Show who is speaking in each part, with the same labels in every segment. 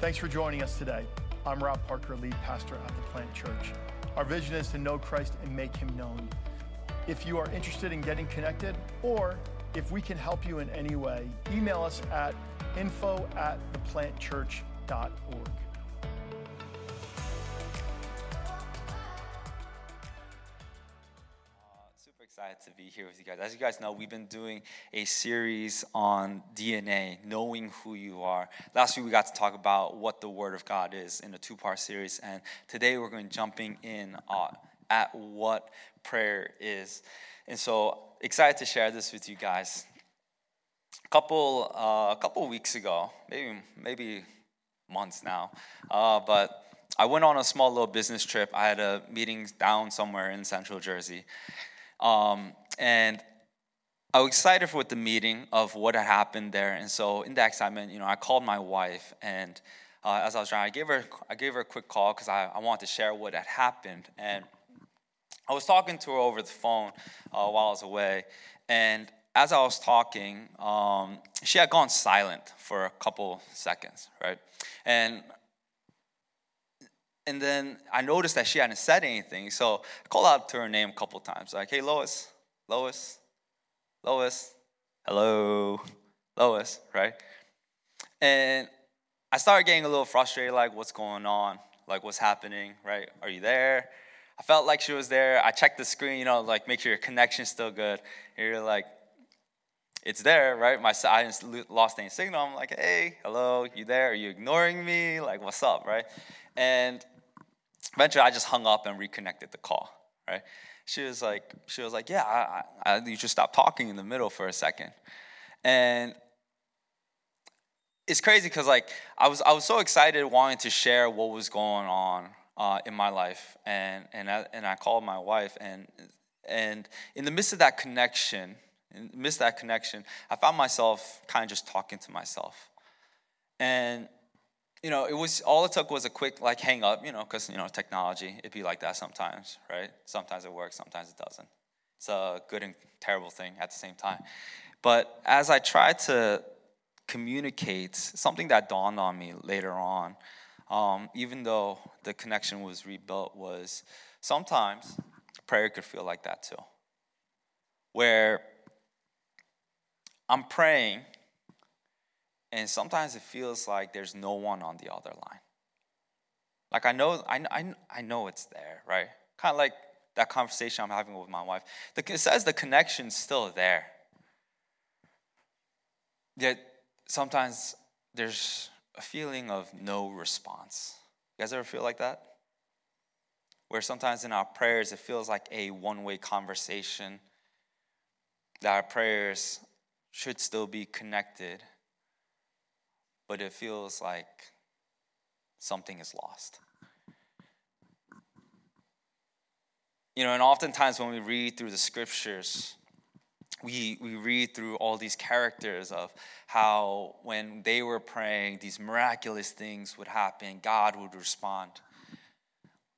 Speaker 1: Thanks for joining us today. I'm Rob Parker, lead pastor at the Plant Church. Our vision is to know Christ and make him known. If you are interested in getting connected, or if we can help you in any way, email us at info at theplantchurch.org.
Speaker 2: here with you guys. As you guys know, we've been doing a series on DNA, knowing who you are. Last week we got to talk about what the Word of God is in a two-part series, and today we're going to jumping in uh, at what prayer is. And so excited to share this with you guys. A couple uh, a couple weeks ago, maybe maybe months now, uh, but I went on a small little business trip. I had a meeting down somewhere in Central Jersey, um, and I was excited for the meeting of what had happened there. And so, in that excitement, you know, I called my wife, and uh, as I was trying, I gave her I gave her a quick call because I, I wanted to share what had happened. And I was talking to her over the phone uh, while I was away, and as I was talking, um, she had gone silent for a couple seconds, right? And and then I noticed that she hadn't said anything, so I called out to her name a couple times, like, "Hey, Lois, Lois, Lois, hello, Lois," right? And I started getting a little frustrated, like, "What's going on? Like, what's happening? Right? Are you there?" I felt like she was there. I checked the screen, you know, like make sure your connection's still good. And you're like, it's there, right? My I lost any signal. I'm like, hey, hello, you there? Are you ignoring me? Like, what's up, right? And eventually, I just hung up and reconnected the call, right? She was like, she was like, yeah, I, I, you just stopped talking in the middle for a second, and it's crazy because like I was I was so excited wanting to share what was going on uh, in my life, and and I, and I called my wife, and and in the midst of that connection, midst that connection, I found myself kind of just talking to myself, and you know, it was all it took was a quick like hang up, you know, because you know technology, it'd be like that sometimes, right? Sometimes it works, sometimes it doesn't. It's a good and terrible thing at the same time. But as I tried to communicate, something that dawned on me later on um, even though the connection was rebuilt, was sometimes prayer could feel like that too. Where I'm praying, and sometimes it feels like there's no one on the other line. Like I know, I, I, I know it's there, right? Kind of like that conversation I'm having with my wife. The, it says the connection's still there. Yet sometimes there's a feeling of no response. You guys ever feel like that? Where sometimes in our prayers it feels like a one way conversation, that our prayers should still be connected, but it feels like something is lost. You know, and oftentimes when we read through the scriptures, we, we read through all these characters of how when they were praying, these miraculous things would happen, God would respond.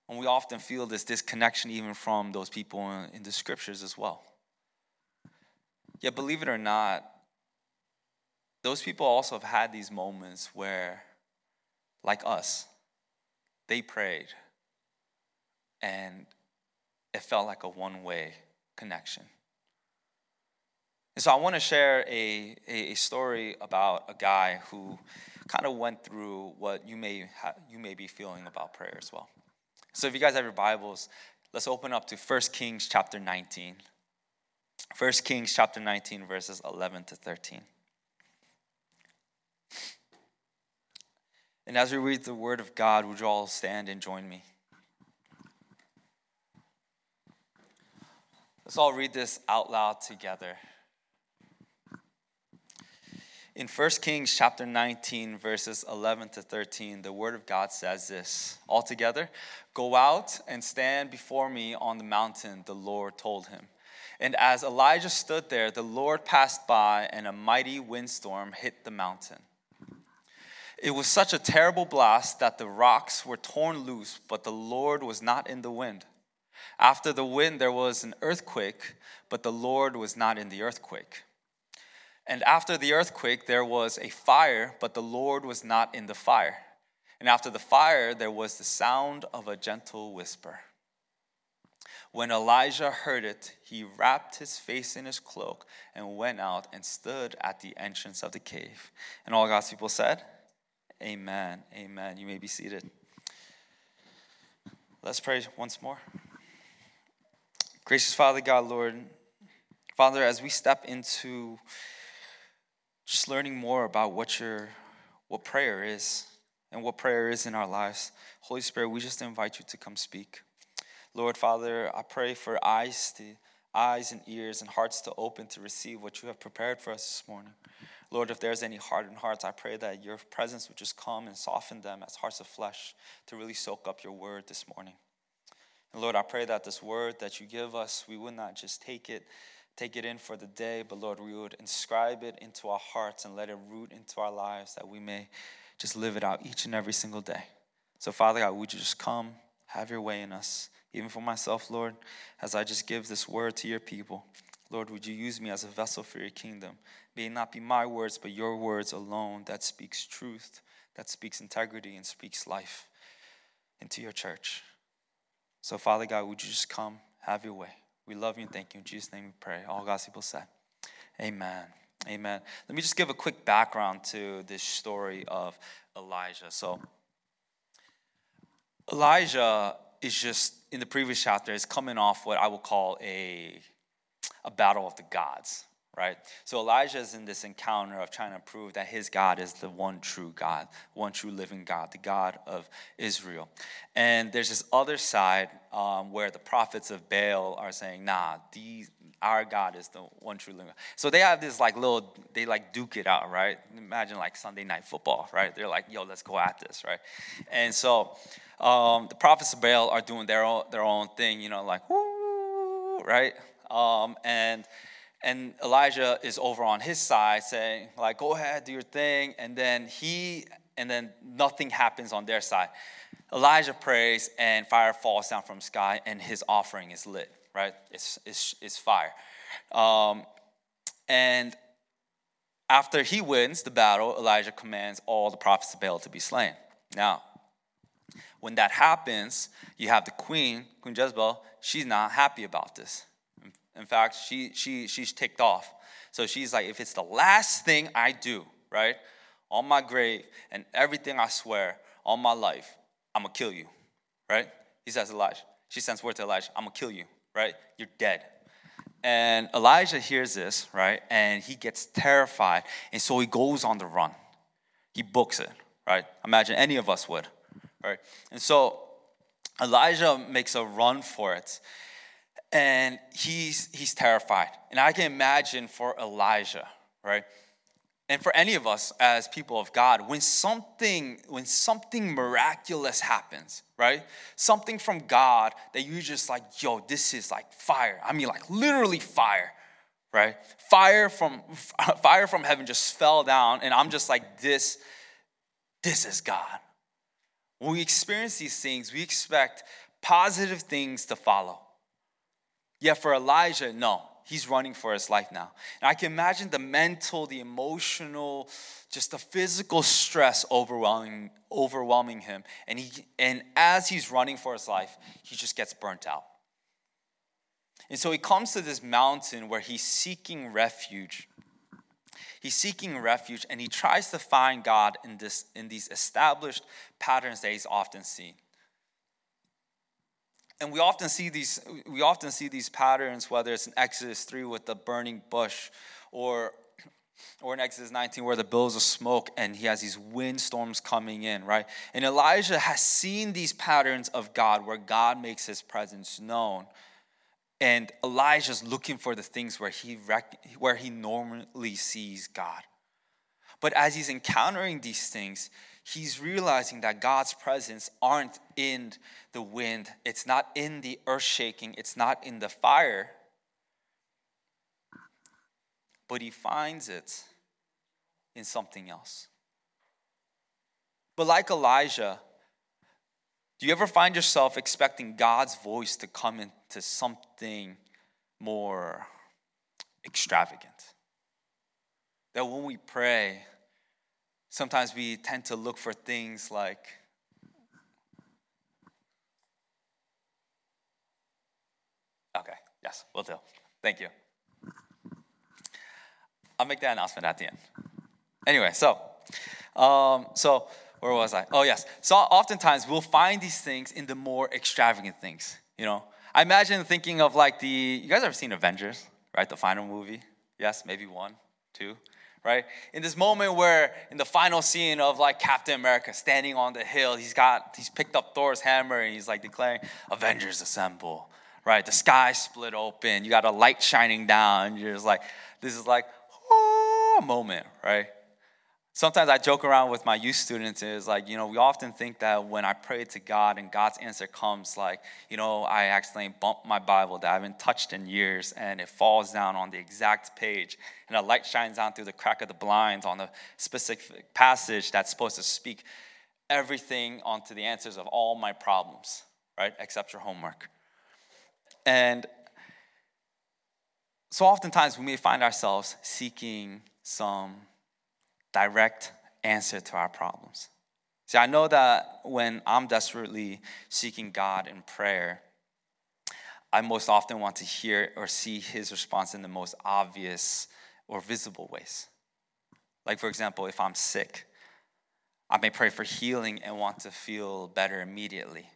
Speaker 2: And we often feel this disconnection even from those people in, in the scriptures as well. Yet, believe it or not, those people also have had these moments where, like us, they prayed and it felt like a one way connection. And so I want to share a, a, story about a guy who kind of went through what you may, ha- you may be feeling about prayer as well. So if you guys have your Bibles, let's open up to 1 Kings chapter 19. 1 Kings chapter 19, verses 11 to 13. And as we read the word of God, would you all stand and join me? Let's all read this out loud together. In 1 Kings chapter 19, verses 11 to 13, the word of God says this all together Go out and stand before me on the mountain, the Lord told him. And as Elijah stood there, the Lord passed by, and a mighty windstorm hit the mountain. It was such a terrible blast that the rocks were torn loose, but the Lord was not in the wind. After the wind, there was an earthquake, but the Lord was not in the earthquake. And after the earthquake, there was a fire, but the Lord was not in the fire. And after the fire, there was the sound of a gentle whisper. When Elijah heard it, he wrapped his face in his cloak and went out and stood at the entrance of the cave. And all God's people said, Amen. Amen. You may be seated. Let's pray once more. Gracious Father God, Lord, Father, as we step into just learning more about what your what prayer is and what prayer is in our lives, Holy Spirit, we just invite you to come speak. Lord Father, I pray for eyes to eyes and ears and hearts to open to receive what you have prepared for us this morning. Lord, if there's any hardened hearts, I pray that your presence would just come and soften them as hearts of flesh to really soak up your word this morning. And Lord, I pray that this word that you give us, we would not just take it, take it in for the day, but Lord, we would inscribe it into our hearts and let it root into our lives that we may just live it out each and every single day. So, Father God, would you just come, have your way in us? even for myself, Lord, as I just give this word to your people. Lord, would you use me as a vessel for your kingdom? May it not be my words, but your words alone that speaks truth, that speaks integrity, and speaks life into your church. So, Father God, would you just come, have your way? We love you and thank you. In Jesus' name we pray. All God's people say, Amen. Amen. Let me just give a quick background to this story of Elijah. So, Elijah is just in the previous chapter is coming off what I would call a a battle of the gods, right? So Elijah is in this encounter of trying to prove that his God is the one true God, one true living God, the God of Israel. And there's this other side um, where the prophets of Baal are saying, "Nah, these." Our God is the one true living God. So they have this like little, they like duke it out, right? Imagine like Sunday night football, right? They're like, yo, let's go at this, right? And so um, the prophets of Baal are doing their own, their own thing, you know, like, woo, right? Um, and, and Elijah is over on his side saying, like, go ahead, do your thing. And then he, and then nothing happens on their side. Elijah prays and fire falls down from sky and his offering is lit, right? It's, it's, it's fire. Um, and after he wins the battle, Elijah commands all the prophets of Baal to be slain. Now, when that happens, you have the queen, Queen Jezebel, she's not happy about this. In fact, she, she, she's ticked off. So she's like, if it's the last thing I do, right, on my grave and everything I swear on my life, I'm gonna kill you, right? He says, Elijah. She sends word to Elijah, I'm gonna kill you, right? You're dead. And Elijah hears this, right? And he gets terrified. And so he goes on the run. He books it, right? Imagine any of us would, right? And so Elijah makes a run for it, and he's he's terrified. And I can imagine for Elijah, right? And for any of us as people of God, when something when something miraculous happens, right? Something from God that you just like, yo, this is like fire. I mean like literally fire, right? Fire from fire from heaven just fell down and I'm just like this this is God, when we experience these things, we expect positive things to follow. Yet for Elijah, no, he's running for his life now. And I can imagine the mental, the emotional, just the physical stress overwhelming, overwhelming him. And, he, and as he's running for his life, he just gets burnt out. And so he comes to this mountain where he's seeking refuge. He's seeking refuge and he tries to find God in, this, in these established patterns that he's often seen. And we often see these, we often see these patterns, whether it's in Exodus 3 with the burning bush or or in Exodus 19 where the billows of smoke and he has these windstorms coming in, right? And Elijah has seen these patterns of God where God makes his presence known and Elijah's looking for the things where he, rec- where he normally sees God. But as he's encountering these things, he's realizing that God's presence aren't in the wind, it's not in the earth shaking, it's not in the fire. But he finds it in something else. But like Elijah, do you ever find yourself expecting God's voice to come into something more extravagant? That when we pray, sometimes we tend to look for things like okay yes we'll do. Thank you. I'll make that announcement at the end. Anyway so um, so where was i? Oh yes. So oftentimes we'll find these things in the more extravagant things you know? I imagine thinking of like the you guys ever seen avengers right? The final movie? Yes maybe one two. Right? In this moment where, in the final scene of like Captain America standing on the hill, he's got, he's picked up Thor's hammer and he's like declaring, Avengers assemble. Right? The sky split open. You got a light shining down. And you're just like, this is like, oh, moment, right? Sometimes I joke around with my youth students is like, you know, we often think that when I pray to God and God's answer comes, like, you know, I accidentally bump my Bible that I haven't touched in years and it falls down on the exact page and a light shines down through the crack of the blinds on the specific passage that's supposed to speak everything onto the answers of all my problems, right? Except your homework. And so oftentimes we may find ourselves seeking some direct answer to our problems. See, I know that when I'm desperately seeking God in prayer, I most often want to hear or see his response in the most obvious or visible ways. Like, for example, if I'm sick, I may pray for healing and want to feel better immediately.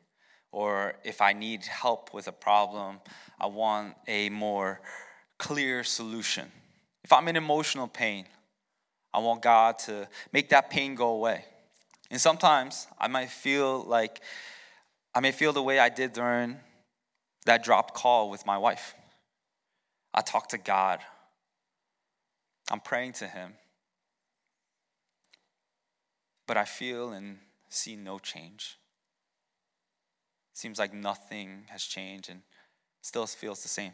Speaker 2: Or if I need help with a problem, I want a more clear solution. If I'm in emotional pain, I want God to make that pain go away. And sometimes I might feel like I may feel the way I did during that dropped call with my wife. I talk to God. I'm praying to Him. But I feel and see no change. Seems like nothing has changed and still feels the same.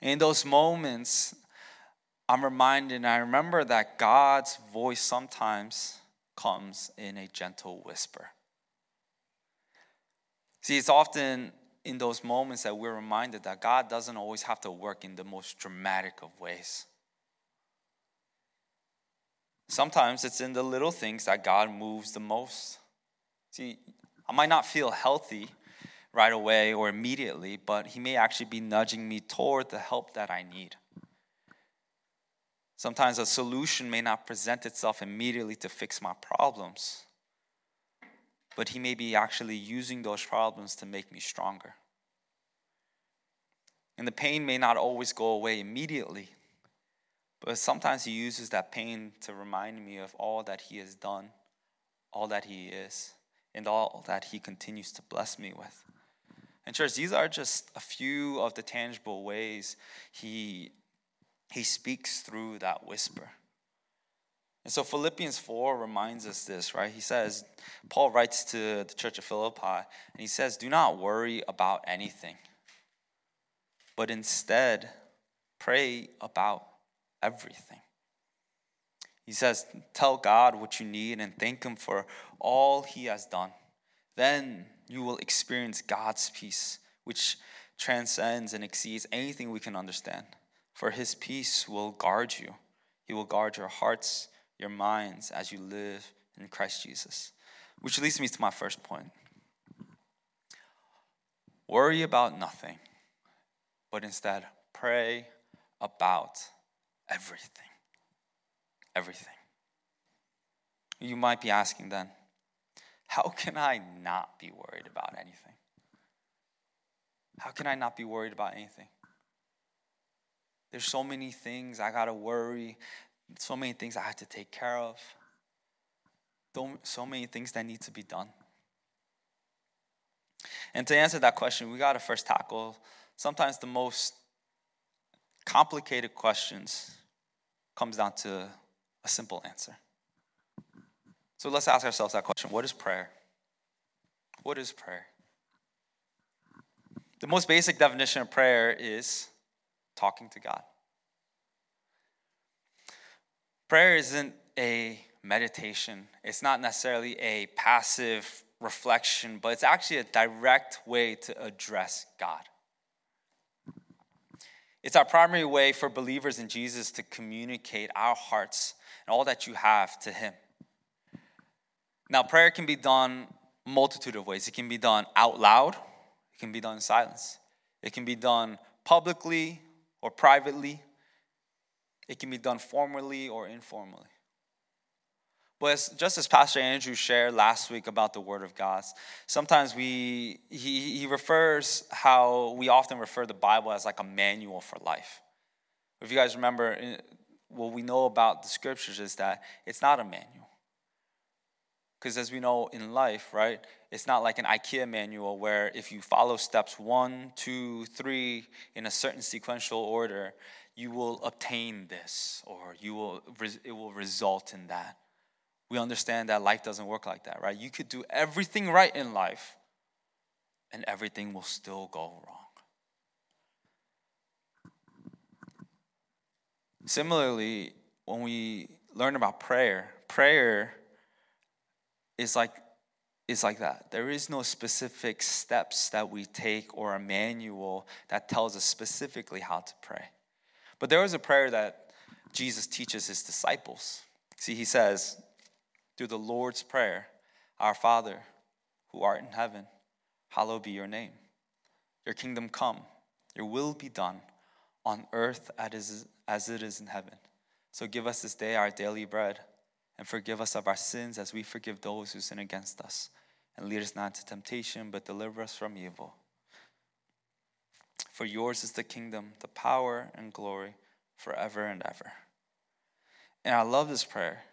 Speaker 2: In those moments, I'm reminded, and I remember that God's voice sometimes comes in a gentle whisper. See, it's often in those moments that we're reminded that God doesn't always have to work in the most dramatic of ways. Sometimes it's in the little things that God moves the most. See, I might not feel healthy right away or immediately, but He may actually be nudging me toward the help that I need. Sometimes a solution may not present itself immediately to fix my problems, but He may be actually using those problems to make me stronger. And the pain may not always go away immediately, but sometimes He uses that pain to remind me of all that He has done, all that He is, and all that He continues to bless me with. And, church, these are just a few of the tangible ways He he speaks through that whisper. And so Philippians 4 reminds us this, right? He says, Paul writes to the church of Philippi, and he says, Do not worry about anything, but instead pray about everything. He says, Tell God what you need and thank Him for all He has done. Then you will experience God's peace, which transcends and exceeds anything we can understand. For his peace will guard you. He will guard your hearts, your minds as you live in Christ Jesus. Which leads me to my first point. Worry about nothing, but instead pray about everything. Everything. You might be asking then, how can I not be worried about anything? How can I not be worried about anything? There's so many things I got to worry, so many things I have to take care of, so many things that need to be done. And to answer that question, we got to first tackle sometimes the most complicated questions comes down to a simple answer. So let's ask ourselves that question What is prayer? What is prayer? The most basic definition of prayer is talking to God. Prayer isn't a meditation, it's not necessarily a passive reflection, but it's actually a direct way to address God. It's our primary way for believers in Jesus to communicate our hearts and all that you have to Him. Now, prayer can be done multitude of ways. It can be done out loud, it can be done in silence. It can be done publicly or privately. It can be done formally or informally. But as, just as Pastor Andrew shared last week about the Word of God, sometimes we he, he refers how we often refer the Bible as like a manual for life. If you guys remember, eh, what we know about the Scriptures is that it's not a manual. Because as we know in life, right, it's not like an IKEA manual where if you follow steps one, two, three in a certain sequential order, you will obtain this or you will it will result in that. We understand that life doesn't work like that, right? You could do everything right in life and everything will still go wrong. Similarly, when we learn about prayer, prayer is like is like that. There is no specific steps that we take or a manual that tells us specifically how to pray. But there is a prayer that Jesus teaches his disciples. See, he says, through the Lord's Prayer, Our Father, who art in heaven, hallowed be your name. Your kingdom come, your will be done on earth as it is in heaven. So give us this day our daily bread and forgive us of our sins as we forgive those who sin against us. And lead us not into temptation, but deliver us from evil. For yours is the kingdom, the power, and glory forever and ever. And I love this prayer.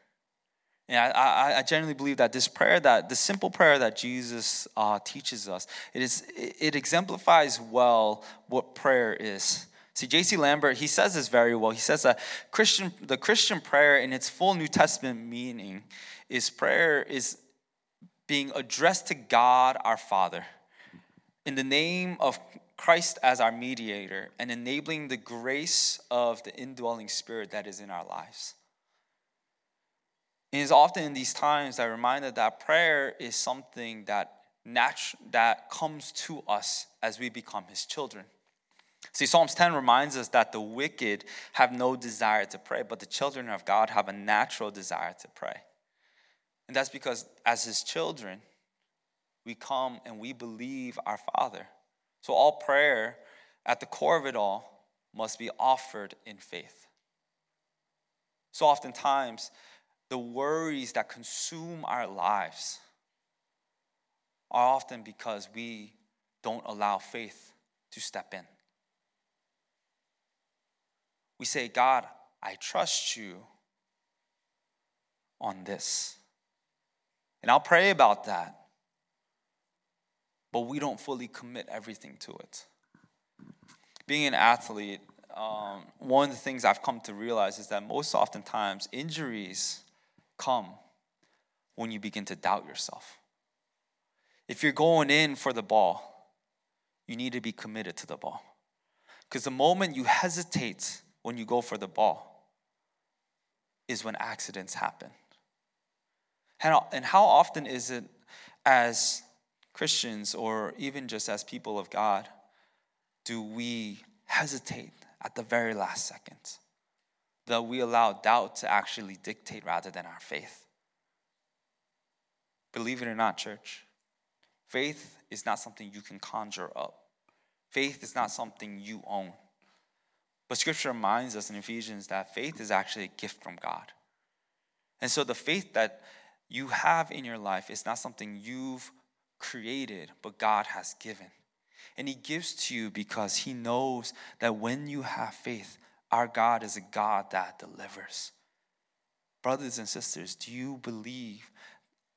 Speaker 2: And I, I, I genuinely believe that this prayer, that the simple prayer that Jesus uh, teaches us, it, is, it exemplifies well what prayer is. See, J.C. Lambert, he says this very well. He says that Christian, the Christian prayer in its full New Testament meaning is prayer is being addressed to God our Father in the name of Christ as our mediator and enabling the grace of the indwelling spirit that is in our lives. It is often in these times that I'm reminded that prayer is something that, natu- that comes to us as we become his children. See, Psalms 10 reminds us that the wicked have no desire to pray, but the children of God have a natural desire to pray. And that's because as his children, we come and we believe our Father. So all prayer, at the core of it all, must be offered in faith. So oftentimes, the worries that consume our lives are often because we don't allow faith to step in. We say, God, I trust you on this. And I'll pray about that. But we don't fully commit everything to it. Being an athlete, um, one of the things I've come to realize is that most oftentimes injuries come when you begin to doubt yourself. If you're going in for the ball, you need to be committed to the ball. Because the moment you hesitate when you go for the ball is when accidents happen. And how often is it as Christians or even just as people of God do we hesitate at the very last second? That we allow doubt to actually dictate rather than our faith. Believe it or not, church, faith is not something you can conjure up. Faith is not something you own. But scripture reminds us in Ephesians that faith is actually a gift from God. And so the faith that you have in your life is not something you've created, but God has given. And He gives to you because He knows that when you have faith, our God is a God that delivers. Brothers and sisters, do you believe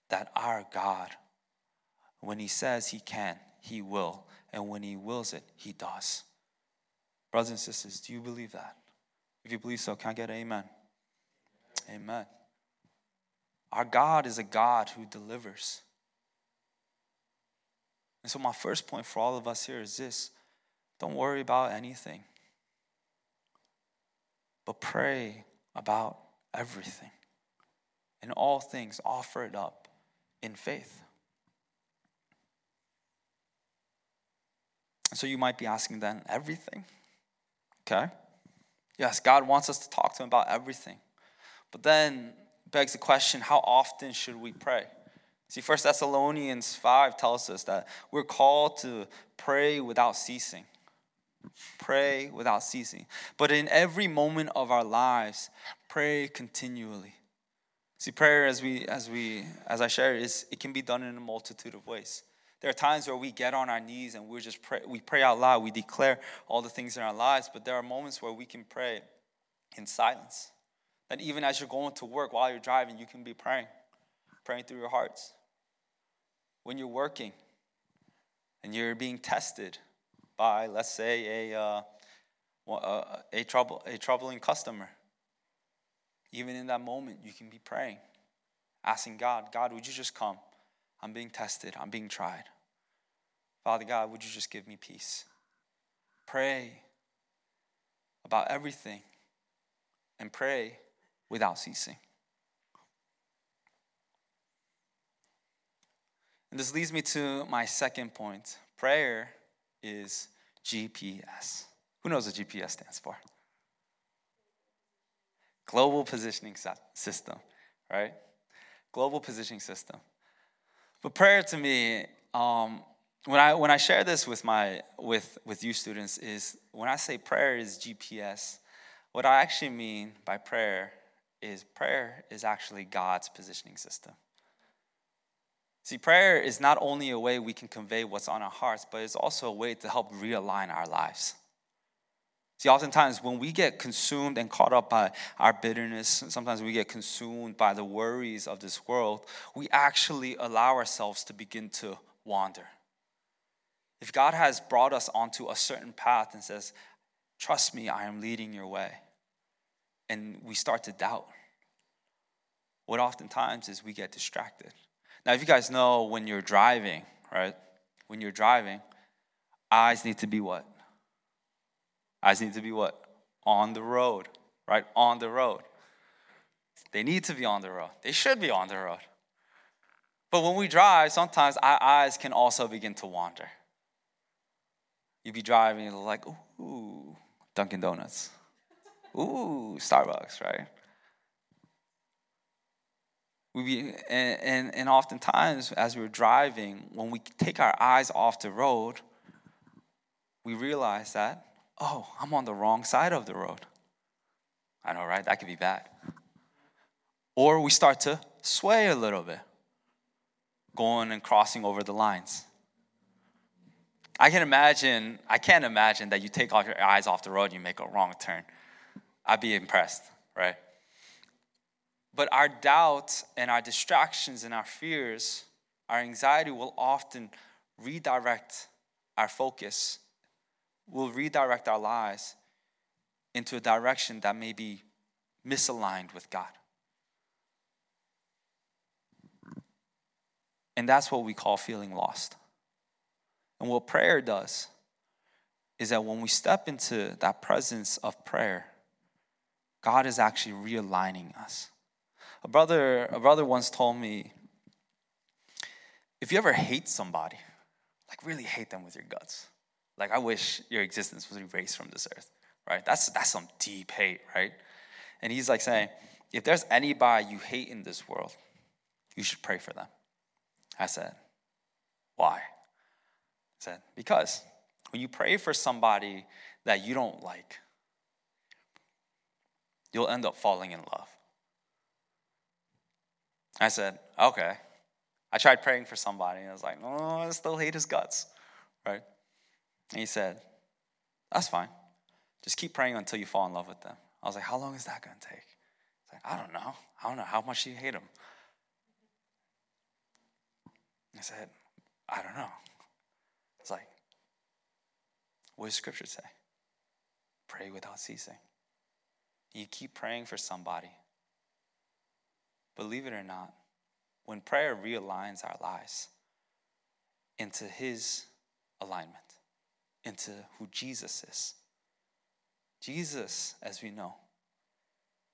Speaker 2: that our God, when He says He can, He will, and when He wills it, He does? Brothers and sisters, do you believe that? If you believe so, can I get amen? Amen. Our God is a God who delivers. And so, my first point for all of us here is this don't worry about anything, but pray about everything. In all things, offer it up in faith. So, you might be asking then, everything? Okay? Yes, God wants us to talk to Him about everything. But then begs the question how often should we pray? See, 1 Thessalonians 5 tells us that we're called to pray without ceasing. Pray without ceasing. But in every moment of our lives, pray continually. See, prayer, as we, as we, as I share, is it can be done in a multitude of ways. There are times where we get on our knees and we're just pray, we pray out loud, we declare all the things in our lives, but there are moments where we can pray in silence. That even as you're going to work while you're driving, you can be praying, praying through your hearts. When you're working and you're being tested by, let's say, a, uh, a, a, trouble, a troubling customer, even in that moment, you can be praying, asking God, God, would you just come? I'm being tested, I'm being tried. Father God, would you just give me peace? Pray about everything and pray without ceasing. And this leads me to my second point. Prayer is GPS. Who knows what GPS stands for? Global Positioning System, right? Global Positioning System. But prayer to me, um, when I when I share this with my with with you students, is when I say prayer is GPS, what I actually mean by prayer is prayer is actually God's positioning system. See, prayer is not only a way we can convey what's on our hearts, but it's also a way to help realign our lives. See, oftentimes when we get consumed and caught up by our bitterness, sometimes we get consumed by the worries of this world, we actually allow ourselves to begin to wander. If God has brought us onto a certain path and says, Trust me, I am leading your way, and we start to doubt, what oftentimes is we get distracted. Now, if you guys know when you're driving, right? When you're driving, eyes need to be what? Eyes need to be what? On the road, right? On the road. They need to be on the road. They should be on the road. But when we drive, sometimes our eyes can also begin to wander. You'd be driving, you're like, ooh, Dunkin' Donuts. Ooh, Starbucks, right? We be, and, and, and oftentimes, as we're driving, when we take our eyes off the road, we realize that oh, I'm on the wrong side of the road. I know, right? That could be bad. Or we start to sway a little bit, going and crossing over the lines. I can imagine, I can't imagine that you take off your eyes off the road and you make a wrong turn. I'd be impressed, right? But our doubts and our distractions and our fears, our anxiety will often redirect our focus will redirect our lives into a direction that may be misaligned with God. And that's what we call feeling lost. And what prayer does is that when we step into that presence of prayer, God is actually realigning us. A brother, a brother once told me if you ever hate somebody, like really hate them with your guts, like, I wish your existence was erased from this earth, right? That's, that's some deep hate, right? And he's like saying, if there's anybody you hate in this world, you should pray for them. I said, why? I said, because when you pray for somebody that you don't like, you'll end up falling in love. I said, okay. I tried praying for somebody, and I was like, oh, I still hate his guts, right? And he said, That's fine. Just keep praying until you fall in love with them. I was like, How long is that going to take? He's like, I don't know. I don't know. How much you hate him? I said, I don't know. It's like, what does scripture say? Pray without ceasing. You keep praying for somebody. Believe it or not, when prayer realigns our lives into His alignment, into who Jesus is. Jesus, as we know,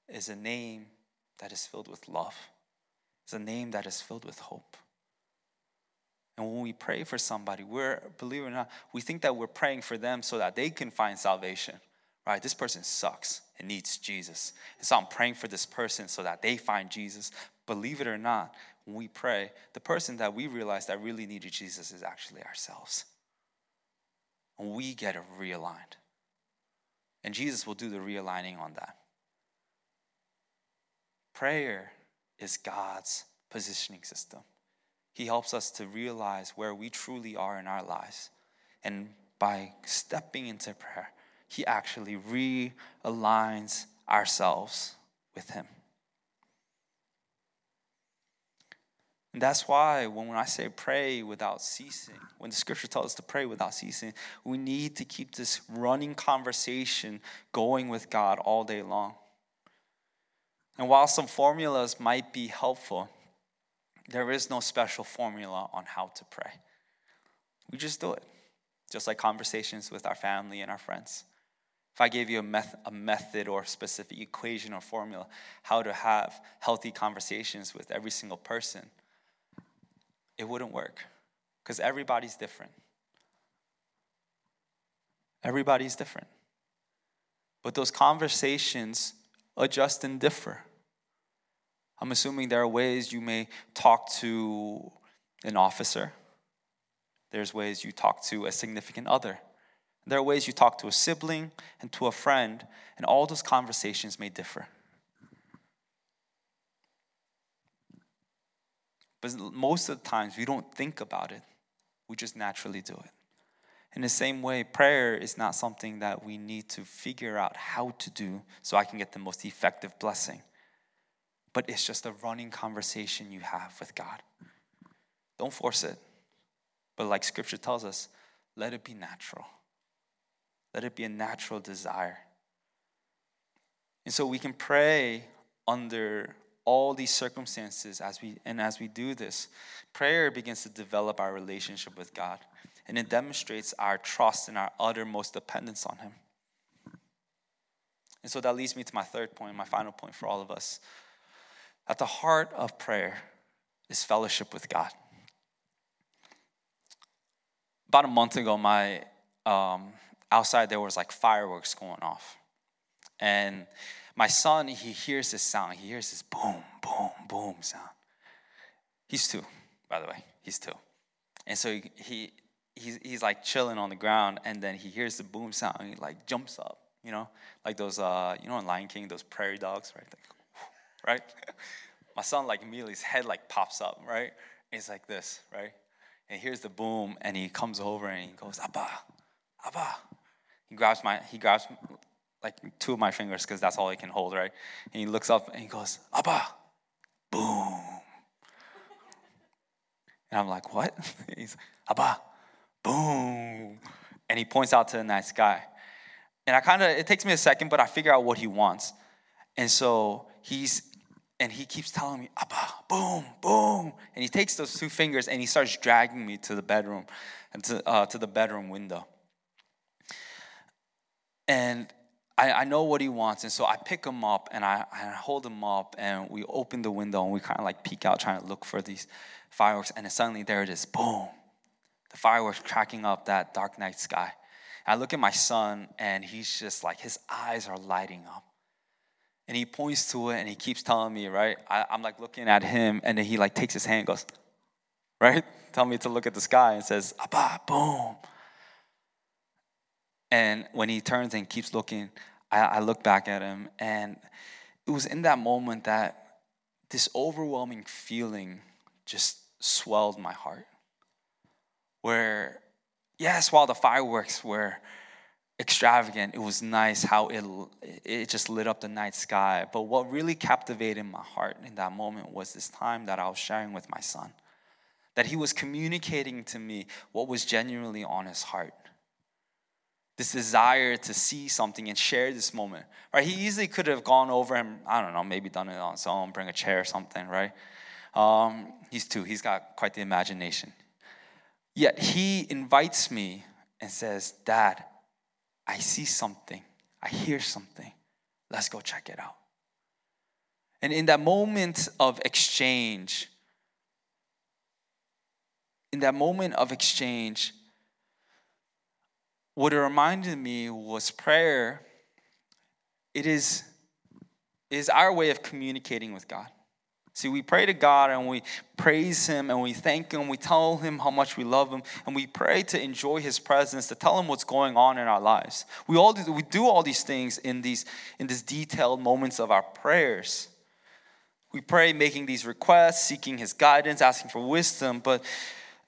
Speaker 2: is a name that is filled with love. It's a name that is filled with hope. And when we pray for somebody, we're, believe it or not, we think that we're praying for them so that they can find salvation. Right? This person sucks and needs Jesus. And so I'm praying for this person so that they find Jesus. Believe it or not, when we pray, the person that we realize that really needed Jesus is actually ourselves. and we get realigned. And Jesus will do the realigning on that. Prayer is God's positioning system. He helps us to realize where we truly are in our lives. And by stepping into prayer, He actually realigns ourselves with Him. And that's why when, I say pray without ceasing, when the scripture tells us to pray without ceasing, we need to keep this running conversation going with God all day long. And while some formulas might be helpful, there is no special formula on how to pray. We just do it, just like conversations with our family and our friends. If I gave you a, meth- a method or specific equation or formula, how to have healthy conversations with every single person, it wouldn't work because everybody's different. Everybody's different. But those conversations adjust and differ. I'm assuming there are ways you may talk to an officer, there's ways you talk to a significant other. There are ways you talk to a sibling and to a friend, and all those conversations may differ. But most of the times, we don't think about it, we just naturally do it. In the same way, prayer is not something that we need to figure out how to do so I can get the most effective blessing but it's just a running conversation you have with God. Don't force it. But like scripture tells us, let it be natural. Let it be a natural desire. And so we can pray under all these circumstances as we and as we do this, prayer begins to develop our relationship with God. And it demonstrates our trust and our uttermost dependence on Him. And so that leads me to my third point, my final point for all of us. At the heart of prayer is fellowship with God. About a month ago, my um, outside there was like fireworks going off, and my son he hears this sound. He hears this boom, boom, boom sound. He's two, by the way. He's two, and so he, he he's, he's like chilling on the ground, and then he hears the boom sound, and he like jumps up, you know, like those uh, you know in Lion King, those prairie dogs, right? Like, right? My son, like immediately, his head like pops up, right? It's like this, right? And here's the boom, and he comes over and he goes, Abba, Abba. He grabs my, he grabs like two of my fingers because that's all he can hold, right? And he looks up and he goes, Abba, boom. And I'm like, what? He's, Abba, boom. And he points out to the night sky. And I kind of, it takes me a second, but I figure out what he wants. And so he's and he keeps telling me, Abba, boom, boom. And he takes those two fingers and he starts dragging me to the bedroom, and to, uh, to the bedroom window. And I, I, know what he wants. And so I pick him up and I, I hold him up and we open the window and we kind of like peek out trying to look for these fireworks. And then suddenly there it is, boom. The fireworks cracking up that dark night sky. I look at my son and he's just like, his eyes are lighting up and he points to it and he keeps telling me, right? I, am like looking at him and then he like takes his hand and goes, right? Tell me to look at the sky and says, Abba, boom. And when he turns and keeps looking, I, I look back at him and it was in that moment that this overwhelming feeling just swelled my heart. Where, yes, while the fireworks were extravagant. It was nice how it, it just lit up the night sky. But what really captivated my heart in that moment was this time that I was sharing with my son. That he was communicating to me what was genuinely on his heart. This desire to see something and share this moment. Right? He easily could have gone over and, I don't know, maybe done it on his own, bring a chair or something, right? Um, he's two, he's got quite the imagination. Yet he invites me and says, Dad, I see something, I hear something. Let's go check it out. And in that moment of exchange, in that moment of exchange, what it reminded me was prayer. It is, is our way of communicating with God. See, we pray to God and we praise Him and we thank Him. We tell Him how much we love Him and we pray to enjoy His presence, to tell Him what's going on in our lives. We all do, we do all these things in these in these detailed moments of our prayers. We pray making these requests, seeking His guidance, asking for wisdom, but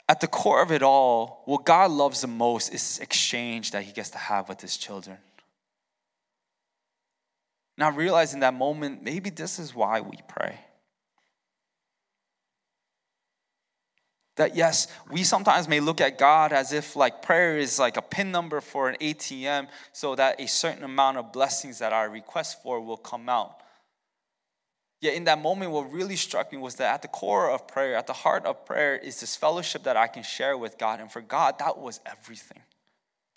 Speaker 2: at the core of it all, what God loves the most is this exchange that He gets to have with His children. Now, realizing that moment, maybe this is why we pray. that yes, we sometimes may look at God as if like prayer is like a pin number for an ATM so that a certain amount of blessings that I request for will come out. Yet in that moment, what really struck me was that at the core of prayer, at the heart of prayer, is this fellowship that I can share with God. And for God, that was everything.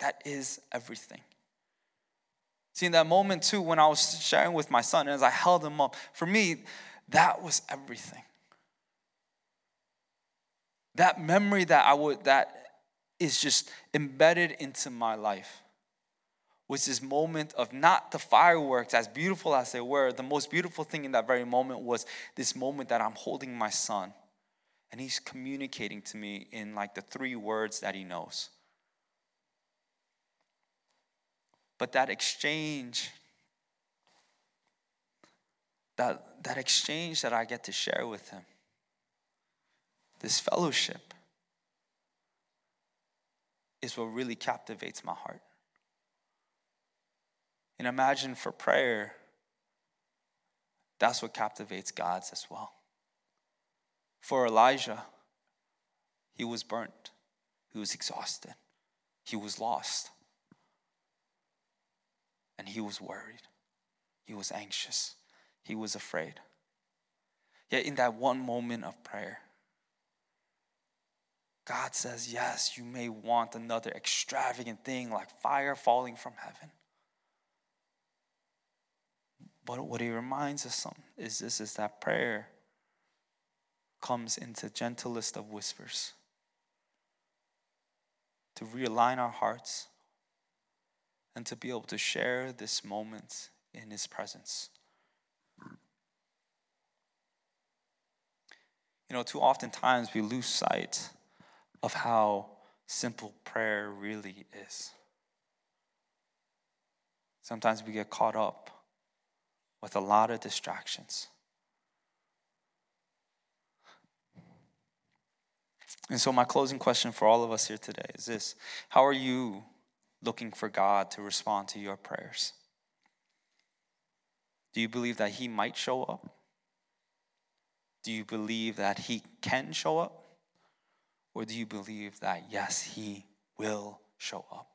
Speaker 2: That is everything. See, in that moment too, when I was sharing with my son, and as I held him up, for me, that was everything that memory that I would that is just embedded into my life was this moment of not the fireworks, as beautiful as they were. The most beautiful thing in that very moment was this moment that I'm holding my son and he's communicating to me in like the three words that he knows. But that exchange, that, that exchange that I get to share with him, this fellowship is what really captivates my heart. And imagine for prayer, that's what captivates God's as well. For Elijah, he was burnt, he was exhausted, he was lost, and he was worried, he was anxious, he was afraid. Yet, in that one moment of prayer, God says, yes, you may want another extravagant thing like fire falling from heaven. But what he reminds us of is this is that prayer comes into gentlest of whispers to realign our hearts and to be able to share this moment in his presence. You know, too often times we lose sight of how simple prayer really is. Sometimes we get caught up with a lot of distractions. And so, my closing question for all of us here today is this How are you looking for God to respond to your prayers? Do you believe that He might show up? Do you believe that He can show up? Or do you believe that, yes, He will show up?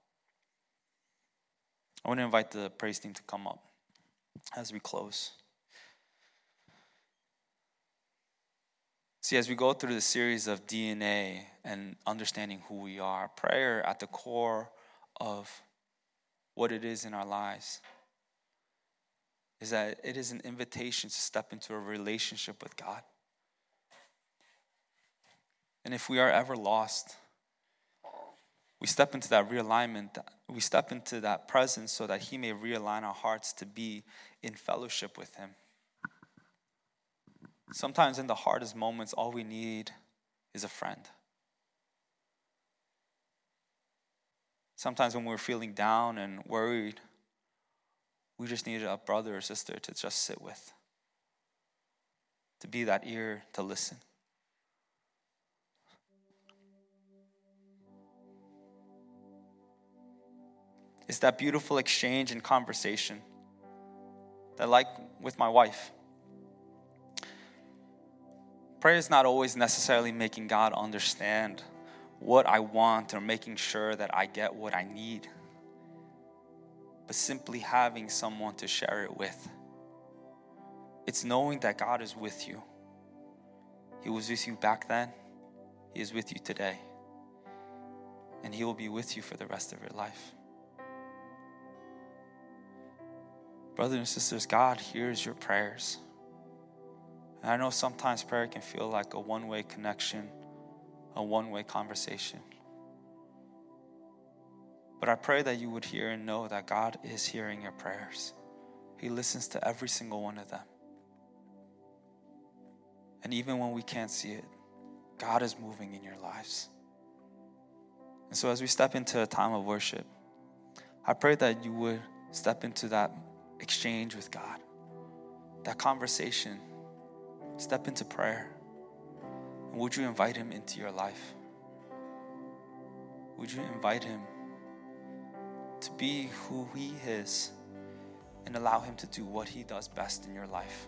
Speaker 2: I want to invite the praise team to come up as we close. See, as we go through the series of DNA and understanding who we are, prayer at the core of what it is in our lives is that it is an invitation to step into a relationship with God. And if we are ever lost, we step into that realignment, we step into that presence so that He may realign our hearts to be in fellowship with Him. Sometimes in the hardest moments, all we need is a friend. Sometimes when we're feeling down and worried, we just need a brother or sister to just sit with, to be that ear to listen. It's that beautiful exchange and conversation that, like with my wife, prayer is not always necessarily making God understand what I want or making sure that I get what I need, but simply having someone to share it with. It's knowing that God is with you. He was with you back then, He is with you today, and He will be with you for the rest of your life. Brothers and sisters, God hears your prayers. And I know sometimes prayer can feel like a one way connection, a one way conversation. But I pray that you would hear and know that God is hearing your prayers. He listens to every single one of them. And even when we can't see it, God is moving in your lives. And so, as we step into a time of worship, I pray that you would step into that exchange with God, that conversation, step into prayer. And would you invite Him into your life? Would you invite Him to be who He is and allow Him to do what He does best in your life?